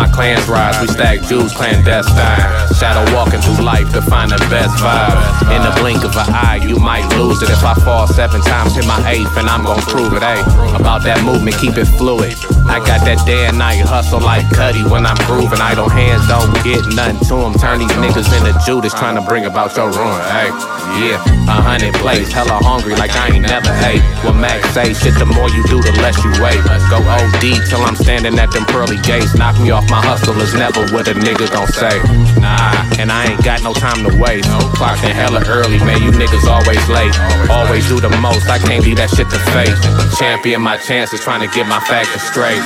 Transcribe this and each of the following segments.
my clans rise. We stack Jews clandestine. Shadow walking through life to find the best vibe. In the blink of an eye, you might lose it. If I fall seven times, hit my eighth, and I'm gon' prove it. Ayy, about that movement, keep it fluid. I got that day and night hustle like Cudi when I'm grooving. Idle hands don't get nothing to them. Turn these niggas into Judas trying to bring about your ruin. Ayy, yeah, a hundred plays, hella hungry like I ain't never ate. What Max say, shit, the more you do, the less you wait. Go OD till I'm standing at them pearly gates. Knock me off my hustle is never what a nigga gon' say. Nah, and I ain't got no time to waste. Clocking hella early, man, you niggas always late. Always do the most, I can't leave that shit to fate. Champion my chances, trying to get my facts straight.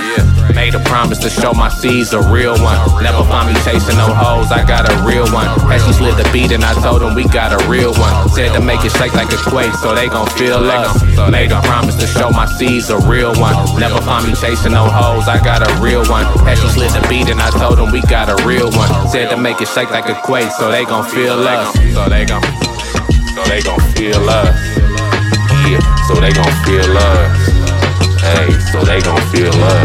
Made a promise to show my C's a real one. Never find me chasing no hoes, I got a real one. She slid the beat and I told them we got a real one. Said to make it shake like a quake so they gon' feel us. Made a promise to show my C's a real one. Never find me chasing no hoes, I got a real one. As she slid the beat and I told them we got a real one. Said to make it shake like a quake so they gon' feel us. So they gon' so they gon' feel us. Yeah, so they gon' feel us. Hey, so they gon' feel us.